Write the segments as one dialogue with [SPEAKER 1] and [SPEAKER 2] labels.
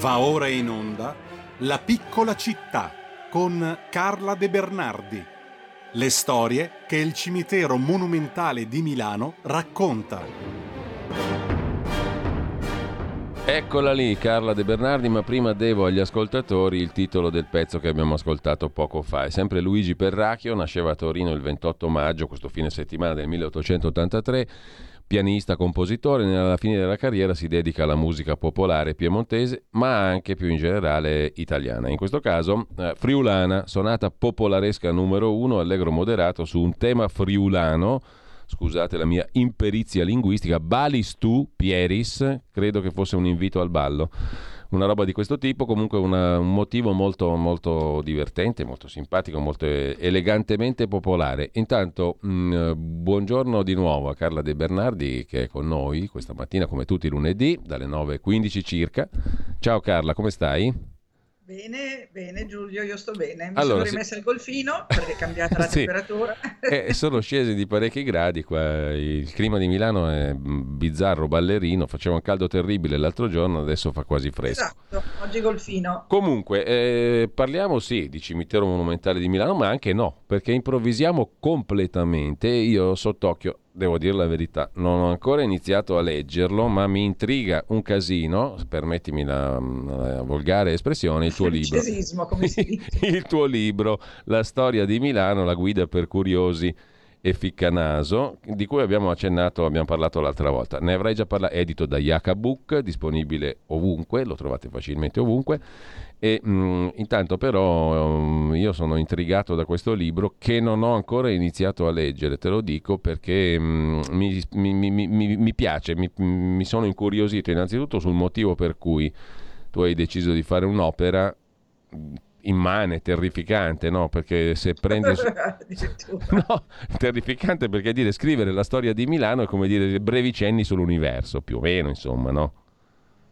[SPEAKER 1] Va ora in onda La piccola città con Carla De Bernardi. Le storie che il cimitero monumentale di Milano racconta.
[SPEAKER 2] Eccola lì, Carla De Bernardi, ma prima devo agli ascoltatori il titolo del pezzo che abbiamo ascoltato poco fa. È sempre Luigi Perracchio, nasceva a Torino il 28 maggio, questo fine settimana del 1883 pianista, compositore, nella fine della carriera si dedica alla musica popolare piemontese, ma anche più in generale italiana. In questo caso eh, friulana, sonata popolaresca numero uno, allegro moderato su un tema friulano scusate la mia imperizia linguistica, balis tu, Pieris, credo che fosse un invito al ballo una roba di questo tipo, comunque una, un motivo molto, molto divertente, molto simpatico, molto elegantemente popolare. Intanto, mh, mm, buongiorno di nuovo a Carla De Bernardi che è con noi questa mattina come tutti i lunedì, dalle 9.15 circa. Ciao Carla, come stai?
[SPEAKER 3] Bene, bene Giulio, io sto bene. Mi allora, sono rimessa sì. il golfino perché è cambiata la sì. temperatura.
[SPEAKER 2] eh, sono scesi di parecchi gradi qua. Il clima di Milano è bizzarro, ballerino. Faceva un caldo terribile l'altro giorno, adesso fa quasi fresco.
[SPEAKER 3] Esatto, oggi golfino.
[SPEAKER 2] Comunque, eh, parliamo sì di cimitero monumentale di Milano, ma anche no, perché improvvisiamo completamente. Io sott'occhio devo dire la verità, non ho ancora iniziato a leggerlo, ma mi intriga un casino, permettimi la, la volgare espressione, il tuo libro. il tuo libro, La storia di Milano, la guida per curiosi e Ficcanaso, di cui abbiamo accennato, abbiamo parlato l'altra volta. Ne avrei già parlato, edito da Yaka Book, disponibile ovunque, lo trovate facilmente ovunque. E mh, mm, intanto però um, io sono intrigato da questo libro che non ho ancora iniziato a leggere, te lo dico perché mh, mm, mi, mi, mi, mi, piace, mi, sono incuriosito innanzitutto sul motivo per cui tu hai deciso di fare un'opera immane, terrificante, no? Perché se prendi... no, terrificante perché dire scrivere la storia di Milano è come dire brevi cenni sull'universo, più o meno, insomma, no?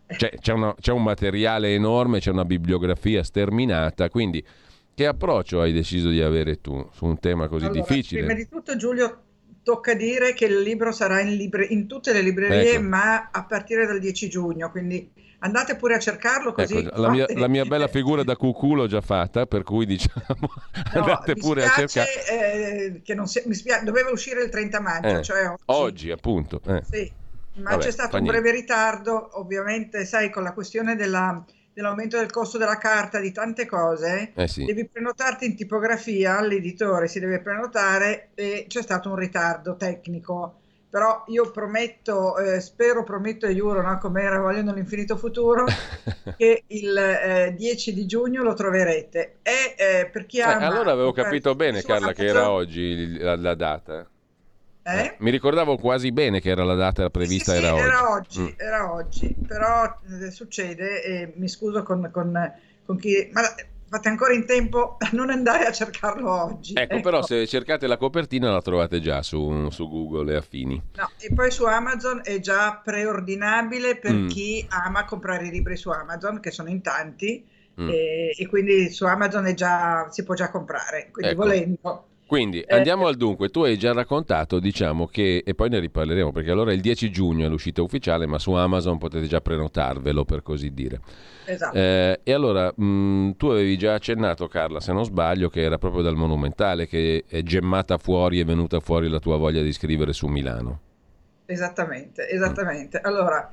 [SPEAKER 2] C'è, c'è, una, c'è un materiale enorme, c'è una bibliografia sterminata, quindi che approccio hai deciso di avere tu su un tema così
[SPEAKER 3] allora,
[SPEAKER 2] difficile?
[SPEAKER 3] Prima di tutto Giulio, tocca dire che il libro sarà in, libre, in tutte le librerie, ecco. ma a partire dal 10 giugno, quindi andate pure a cercarlo così.
[SPEAKER 2] Ecco, la, mia, la, mia, bella figura da cucù l'ho già fatta, per cui diciamo no, andate pure
[SPEAKER 3] spiace,
[SPEAKER 2] a cercare.
[SPEAKER 3] Eh, che non si, mi spiace, doveva uscire il 30 maggio,
[SPEAKER 2] eh,
[SPEAKER 3] cioè oggi.
[SPEAKER 2] oggi appunto. Eh.
[SPEAKER 3] Sì ma Vabbè, c'è stato un breve ritardo, ovviamente, sai, con la questione della, dell'aumento del costo della carta, di tante cose,
[SPEAKER 2] eh sì.
[SPEAKER 3] devi prenotarti in tipografia, l'editore si deve prenotare e c'è stato un ritardo tecnico. Però io prometto, eh, spero, prometto e giuro, no, come era Vogliono l'infinito futuro, che il eh, 10 di giugno lo troverete. E eh, per chi ha...
[SPEAKER 2] Eh, allora avevo capito bene, Carla, che era oggi la, la data.
[SPEAKER 3] Eh?
[SPEAKER 2] eh? Mi ricordavo quasi bene che era la data prevista,
[SPEAKER 3] sì,
[SPEAKER 2] sì,
[SPEAKER 3] era,
[SPEAKER 2] era
[SPEAKER 3] oggi. oggi mm. Era oggi, però eh, succede e mi scuso con, con, con chi... Ma fate ancora in tempo a non andare a cercarlo oggi.
[SPEAKER 2] Ecco, ecco, però se cercate la copertina la trovate già su, su, Google e affini.
[SPEAKER 3] No, e poi su Amazon è già preordinabile per mm. chi ama comprare i libri su Amazon, che sono in tanti, mm. e, e, quindi su Amazon già, si può già comprare, quindi ecco. volendo.
[SPEAKER 2] Quindi eh, andiamo al dunque, tu hai già raccontato, diciamo che, e poi ne riparleremo perché allora il 10 giugno è l'uscita ufficiale, ma su Amazon potete già prenotarvelo per così dire.
[SPEAKER 3] Esatto.
[SPEAKER 2] Eh, e allora mh, tu avevi già accennato, Carla, se non sbaglio, che era proprio dal Monumentale che è gemmata fuori, è venuta fuori la tua voglia di scrivere su Milano.
[SPEAKER 3] Esattamente, esattamente. Mm. Allora,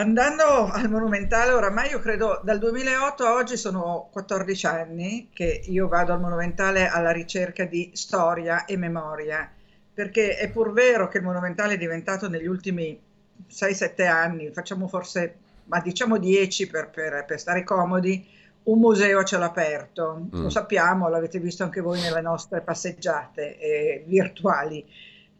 [SPEAKER 3] Andando al Monumentale, oramai io credo dal 2008 a oggi sono 14 anni che io vado al Monumentale alla ricerca di storia e memoria, perché è pur vero che il Monumentale è diventato negli ultimi 6-7 anni, facciamo forse, ma diciamo 10 per, per, per stare comodi, un museo a cielo aperto. Mm. Lo sappiamo, l'avete visto anche voi nelle nostre passeggiate eh, virtuali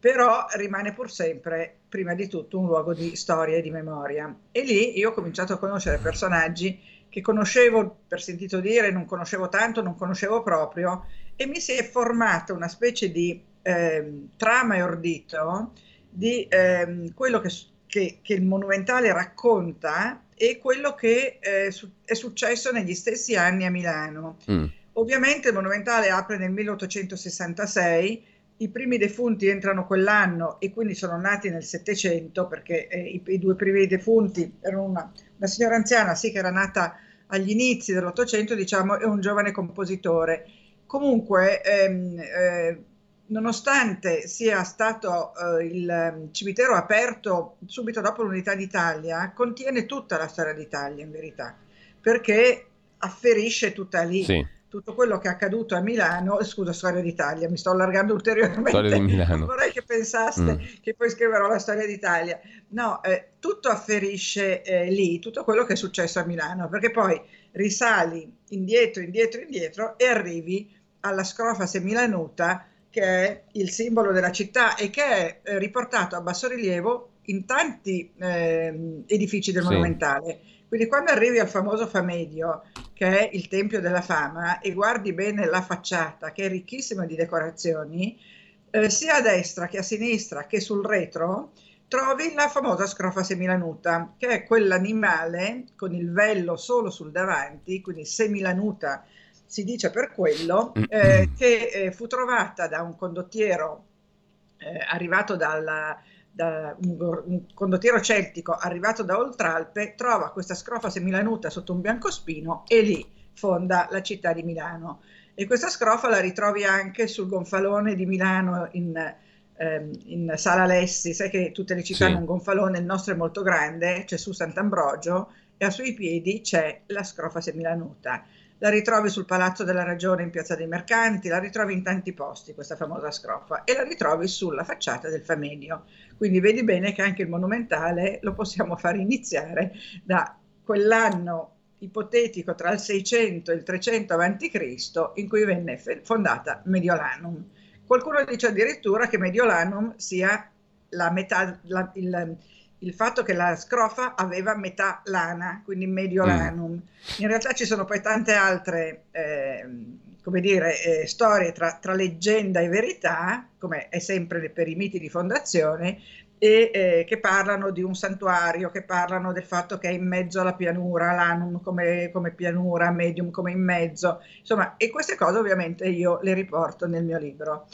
[SPEAKER 3] però rimane pur sempre, prima di tutto, un luogo di storia e di memoria. E lì io ho cominciato a conoscere personaggi che conoscevo per sentito dire, non conoscevo tanto, non conoscevo proprio, e mi si è formata una specie di eh, trama e ordito di eh, quello che, che, che, il monumentale racconta e quello che eh, è successo negli stessi anni a Milano. Mm. Ovviamente il monumentale apre nel 1866 i primi defunti entrano quell'anno e quindi sono nati nel Settecento perché eh, i, i, due primi defunti erano una, una, signora anziana, sì, che era nata agli inizi dell'Ottocento, diciamo, e un giovane compositore. Comunque, ehm, eh, nonostante sia stato eh, il ehm, cimitero aperto subito dopo l'Unità d'Italia, contiene tutta la storia d'Italia in verità, perché afferisce tutta lì. Sì tutto quello che è accaduto a Milano, scusa, storia d'Italia, mi sto allargando ulteriormente. Storia di Milano. vorrei che pensaste mm. che poi scriverò la storia d'Italia. No, eh, tutto afferisce eh, lì, tutto quello che è successo a Milano, perché poi risali indietro, indietro, indietro e arrivi alla scrofa semilanuta che è il simbolo della città e che è eh, riportato a basso rilievo in tanti eh, edifici del sì. Monumentale. Quindi quando arrivi al famoso Famedio, che è il Tempio della Fama, e guardi bene la facciata, che è ricchissima di decorazioni, eh, sia a destra che a sinistra che sul retro, trovi la famosa scrofa semilanuta, che è quell'animale con il vello solo sul davanti, quindi semilanuta si dice per quello, eh, che eh, fu trovata da un condottiero eh, arrivato dalla, da un, un, condottiero celtico arrivato da Oltralpe, trova questa scrofa semilanuta sotto un biancospino e lì fonda la città di Milano. E questa scrofa la ritrovi anche sul gonfalone di Milano in, ehm, in Sala Lessi, sai che tutte le città sì. hanno un gonfalone, il nostro è molto grande, c'è su Sant'Ambrogio e a suoi piedi c'è la scrofa semilanuta la ritrovi sul Palazzo della Ragione in Piazza dei Mercanti, la ritrovi in tanti posti questa famosa scrofa e la ritrovi sulla facciata del Famedio. Quindi vedi bene che anche il monumentale lo possiamo far iniziare da quell'anno ipotetico tra il 600 e il 300 a.C. in cui venne fondata Mediolanum. Qualcuno dice addirittura che Mediolanum sia la metà, la, il, il fatto che la scrofa aveva metà lana, quindi mediolanum. Mm. In realtà ci sono poi tante altre, eh, come dire, eh, storie tra, tra, leggenda e verità, come è sempre per i miti di fondazione, e eh, che parlano di un santuario, che parlano del fatto che è in mezzo alla pianura, l'anum come, come pianura, medium come in mezzo, insomma, e queste cose ovviamente io le riporto nel mio libro.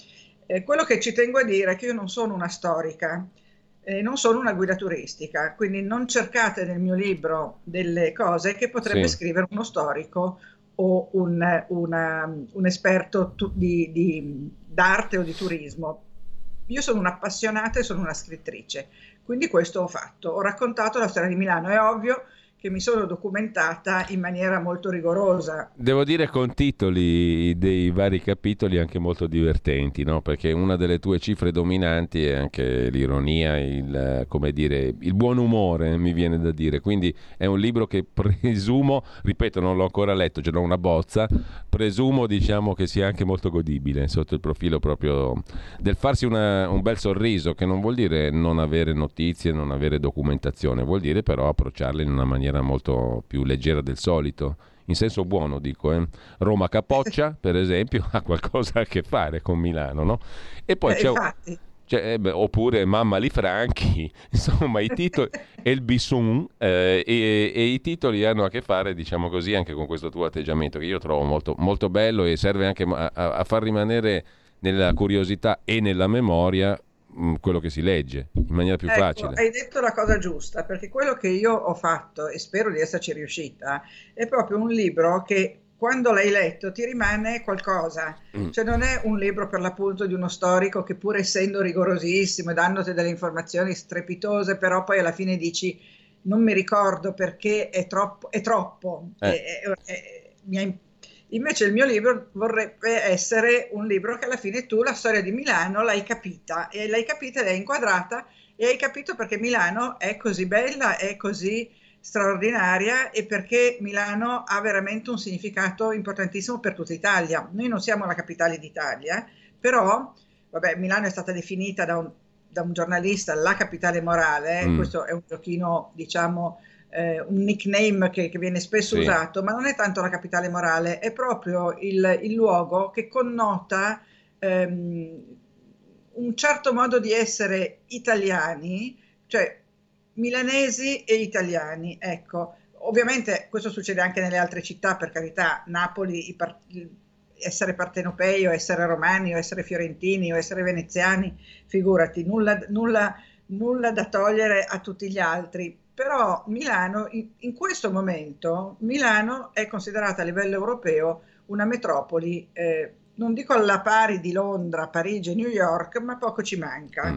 [SPEAKER 3] Eh, quello che ci tengo a dire è che io non sono una storica, eh, non sono una guida turistica, quindi non cercate nel mio libro delle cose che potrebbe sì. scrivere uno storico o un, una, un esperto tu, di, di, d'arte o di turismo. Io sono un'appassionata e sono una scrittrice, quindi questo ho fatto. Ho raccontato la storia di Milano, è ovvio che mi sono documentata in maniera molto rigorosa.
[SPEAKER 2] Devo dire con titoli dei vari capitoli anche molto divertenti, no? perché una delle tue cifre dominanti è anche l'ironia, il, dire, il buon umore, mi viene da dire. Quindi è un libro che presumo, ripeto, non l'ho ancora letto, ce l'ho una bozza, presumo diciamo che sia anche molto godibile sotto il profilo proprio del farsi una, un bel sorriso, che non vuol dire non avere notizie, non avere documentazione, vuol dire però approcciarle in una maniera maniera molto più leggera del solito, in senso buono dico. Eh. Roma Capoccia, per esempio, ha qualcosa a che fare con Milano, no? E poi eh, c'è... Infatti. Cioè, eh, beh, oppure Mamma Li Franchi, insomma i titoli e il Bissun eh, e, e, i titoli hanno a che fare, diciamo così, anche con questo tuo atteggiamento che io trovo molto, molto bello e serve anche a, a far rimanere nella curiosità e nella memoria quello che si legge in maniera più
[SPEAKER 3] ecco,
[SPEAKER 2] facile.
[SPEAKER 3] Hai detto la cosa giusta, perché quello che io ho fatto, e spero di esserci riuscita, è proprio un libro che quando l'hai letto ti rimane qualcosa, mm. cioè non è un libro per l'appunto di uno storico che pur essendo rigorosissimo e dandoti delle informazioni strepitose, però poi alla fine dici non mi ricordo perché è troppo, è troppo. Eh. È, è, è, mi ha Invece il mio libro vorrebbe essere un libro che alla fine tu la storia di Milano l'hai capita e l'hai capita è inquadrata e hai capito perché Milano è così bella, è così straordinaria e perché Milano ha veramente un significato importantissimo per tutta Italia. Noi non siamo la capitale d'Italia, però vabbè, Milano è stata definita da un, da un giornalista la capitale morale, mm. questo è un giochino diciamo eh, un nickname che, che viene spesso sì. usato, ma non è tanto la capitale morale, è proprio il, il luogo che connota ehm, un certo modo di essere italiani, cioè milanesi e italiani. Ecco, ovviamente questo succede anche nelle altre città, per carità, Napoli, part- essere partenopei o essere romani o essere fiorentini o essere veneziani, figurati, nulla, nulla, nulla da togliere a tutti gli altri. Però Milano, in, in questo momento, Milano è considerata a livello europeo una metropoli, eh, non dico alla pari di Londra, Parigi e New York, ma poco ci manca. Mm.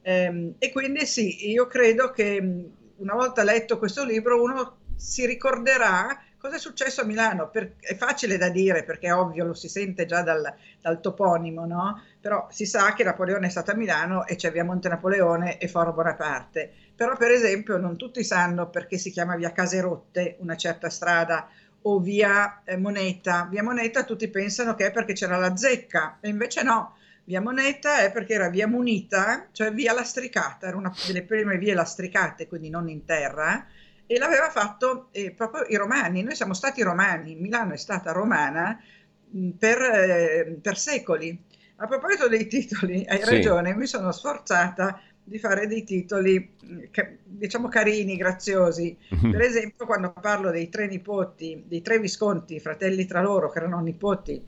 [SPEAKER 3] Eh, e quindi sì, io credo che mm, una volta letto questo libro uno si ricorderà cosa è successo a Milano. Per, è facile da dire perché è ovvio, lo si sente già dal, dal, toponimo, no? Però si sa che Napoleone è stato a Milano e c'è via Monte Napoleone e Foro Bonaparte. Però per esempio non tutti sanno perché si chiama via Case Rotte una certa strada o via eh, Moneta. Via Moneta tutti pensano che è perché c'era la zecca, e invece no. Via Moneta è perché era via Munita, cioè via lastricata, era una delle prime vie lastricate, quindi non in terra, e l'aveva fatto eh, proprio i romani. Noi siamo stati romani, Milano è stata romana mh, per, eh, per, secoli. A proposito dei titoli, hai sì. ragione, mi sono sforzata di fare dei titoli diciamo carini, graziosi. Mhm. Per esempio, quando parlo dei tre nipoti, dei tre visconti, fratelli tra loro, che erano nipoti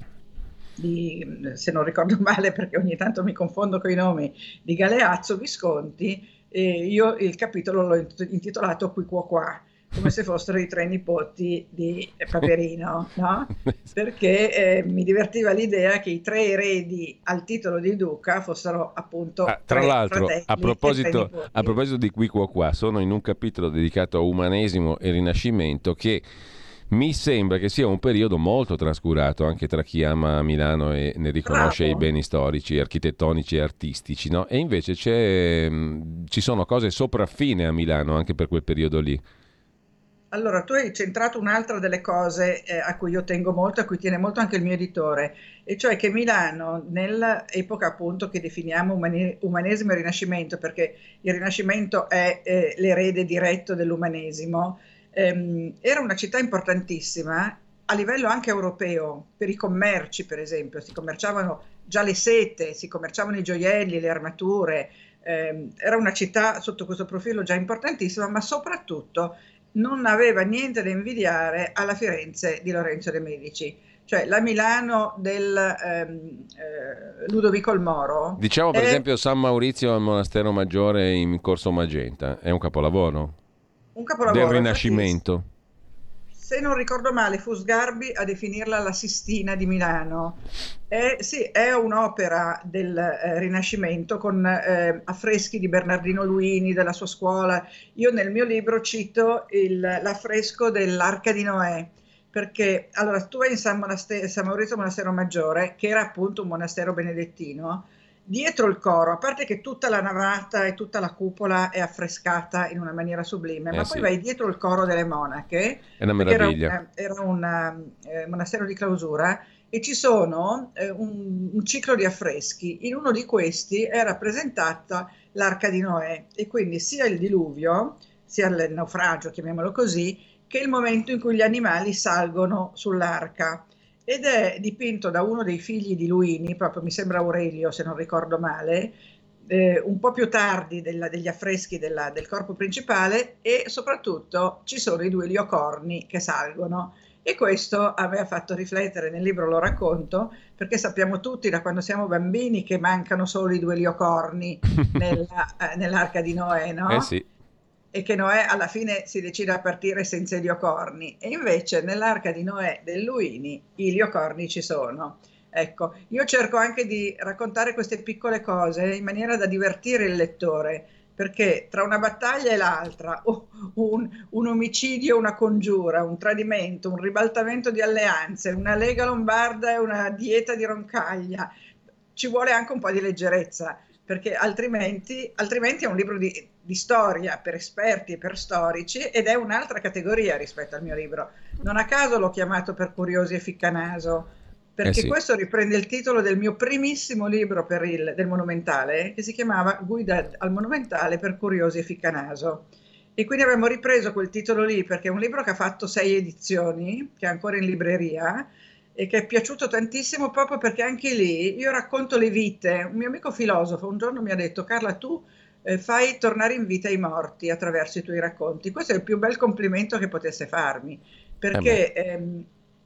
[SPEAKER 3] di, se non ricordo male perché ogni tanto mi confondo con i nomi, di Galeazzo Visconti, e io il capitolo l'ho intitolato Qui qua qua come se fossero i tre nipoti di Paperino, no? Perché eh, mi divertiva l'idea che i tre eredi al titolo di duca fossero appunto ah,
[SPEAKER 2] tra l'altro a proposito, a proposito di qui qua qua sono in un capitolo dedicato a umanesimo e rinascimento che mi sembra che sia un periodo molto trascurato anche tra chi ama Milano e ne riconosce Bravo. i beni storici, architettonici e artistici, no? E invece mm, ci sono cose sopraffine a Milano anche per quel periodo lì.
[SPEAKER 3] Allora, tu hai centrato un'altra delle cose eh, a cui io tengo molto, a cui tiene molto anche il mio editore, e cioè che Milano, nell'epoca appunto che definiamo umane- umanesimo e rinascimento, perché il rinascimento è eh, l'erede diretto dell'umanesimo, ehm, era una città importantissima a livello anche europeo, per i commerci per esempio, si commerciavano già le sete, si commerciavano i gioielli, le armature, ehm, era una città sotto questo profilo già importantissima, ma soprattutto non aveva niente da invidiare alla Firenze di Lorenzo de' Medici. Cioè la Milano del ehm, eh, Ludovico il Moro.
[SPEAKER 2] Diciamo per è... esempio San Maurizio al Monastero Maggiore in Corso Magenta, è un capolavoro.
[SPEAKER 3] Un capolavoro.
[SPEAKER 2] Del Rinascimento
[SPEAKER 3] se non ricordo male, fu Sgarbi a definirla la Sistina di Milano. È, sì, è un'opera del eh, Rinascimento con eh, affreschi di Bernardino Luini, della sua scuola. Io nel mio libro cito il, l'affresco dell'Arca di Noè, perché allora tu vai in San, Monaste- San Maurizio Monastero Maggiore, che era appunto un monastero benedettino, dietro il coro, a parte che tutta la navata e tutta la cupola è affrescata in una maniera sublime, eh ma sì. poi vai dietro il coro delle monache,
[SPEAKER 2] è una meraviglia.
[SPEAKER 3] Era un, era un eh, monastero di clausura e ci sono eh, un, un, ciclo di affreschi. In uno di questi è rappresentata l'arca di Noè e quindi sia il diluvio, sia il naufragio, chiamiamolo così, che il momento in cui gli animali salgono sull'arca ed è dipinto da uno dei figli di Luini, proprio mi sembra Aurelio se non ricordo male, eh, un po' più tardi della, degli affreschi della, del corpo principale e soprattutto ci sono i due liocorni che salgono. E questo aveva fatto riflettere nel libro, lo racconto, perché sappiamo tutti da quando siamo bambini che mancano solo i due liocorni nella, eh, nell'arca di Noè, no?
[SPEAKER 2] Eh sì
[SPEAKER 3] e che Noè alla fine si decide a partire senza i liocorni e invece nell'arca di Noè del Luini i liocorni ci sono. Ecco, io cerco anche di raccontare queste piccole cose in maniera da divertire il lettore, perché tra una battaglia e l'altra, un, un omicidio, una congiura, un tradimento, un ribaltamento di alleanze, una lega lombarda e una dieta di roncaglia, ci vuole anche un po' di leggerezza perché altrimenti, altrimenti è un libro di, di, storia per esperti e per storici ed è un'altra categoria rispetto al mio libro. Non a caso l'ho chiamato per curiosi e ficcanaso, perché eh sì. questo riprende il titolo del mio primissimo libro per il, del Monumentale, che si chiamava Guida al Monumentale per curiosi e ficcanaso. E quindi abbiamo ripreso quel titolo lì perché è un libro che ha fatto sei edizioni, che è ancora in libreria, e che è piaciuto tantissimo proprio perché anche lì io racconto le vite. Un mio amico filosofo un giorno mi ha detto Carla tu eh, fai tornare in vita i morti attraverso i tuoi racconti. Questo è il più bel complimento che potesse farmi perché eh ehm,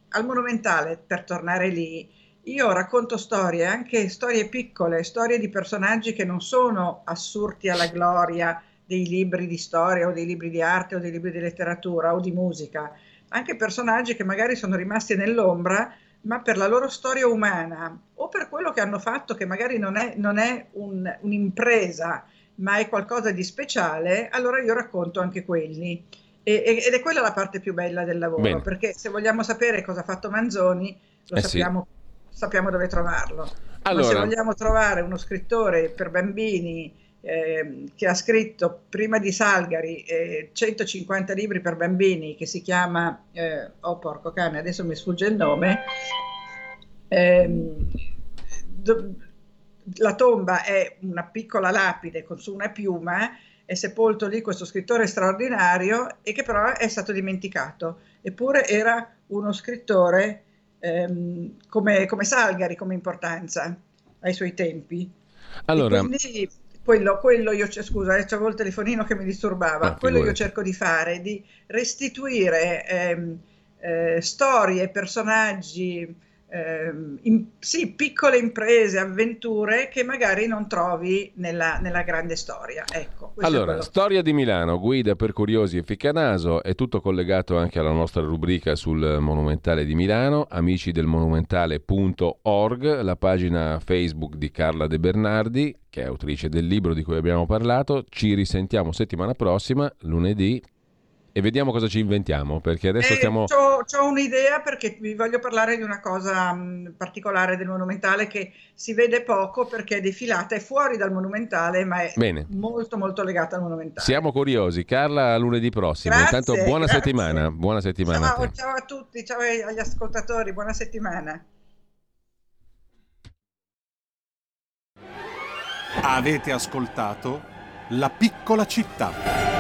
[SPEAKER 3] al monumentale per tornare lì io racconto storie, anche storie piccole, storie di personaggi che non sono assurti alla gloria dei libri di storia o dei libri di arte o dei libri di letteratura o di musica, anche personaggi che magari sono rimasti nell'ombra, ma per la loro storia umana o per quello che hanno fatto, che magari non è, non è un, un'impresa, ma è qualcosa di speciale, allora io racconto anche quelli. E, ed è quella la parte più bella del lavoro, Bene. perché se vogliamo sapere cosa ha fatto Manzoni, lo eh sappiamo, sì. sappiamo, dove trovarlo. Allora. Ma se vogliamo trovare uno scrittore per bambini eh, che ha scritto prima di Salgari eh, 150 libri per bambini, che si chiama, eh, oh porco cane, adesso mi sfugge il nome, ehm, do, la tomba è una piccola lapide con su una piuma, è sepolto lì questo scrittore straordinario e che però è stato dimenticato, eppure era uno scrittore ehm, come, come, Salgari, come importanza ai suoi tempi. Allora, quindi quello, quello io, scusa, eh, c'avevo il telefonino che mi disturbava, ah, quello io cerco di fare, di restituire ehm, eh, storie, personaggi, ehm, in, sì, piccole imprese, avventure che magari non trovi nella, nella grande storia. Ecco,
[SPEAKER 2] allora, storia di Milano, guida per curiosi e ficcanaso, è tutto collegato anche alla nostra rubrica sul Monumentale di Milano, amici del monumentale.org, la pagina Facebook di Carla De Bernardi, che è autrice del libro di cui abbiamo parlato. Ci risentiamo settimana prossima, lunedì, e vediamo cosa ci inventiamo, perché adesso eh, stiamo...
[SPEAKER 3] Ho un'idea perché vi voglio parlare di una cosa mh, particolare del Monumentale che si vede poco perché è defilata, è fuori dal Monumentale, ma è Bene. molto molto legata al Monumentale.
[SPEAKER 2] Siamo curiosi. Carla, lunedì prossimo. Grazie, Intanto buona grazie. settimana. Buona settimana.
[SPEAKER 3] Ciao, a ciao a tutti, ciao agli ascoltatori, buona settimana.
[SPEAKER 1] Avete ascoltato La piccola città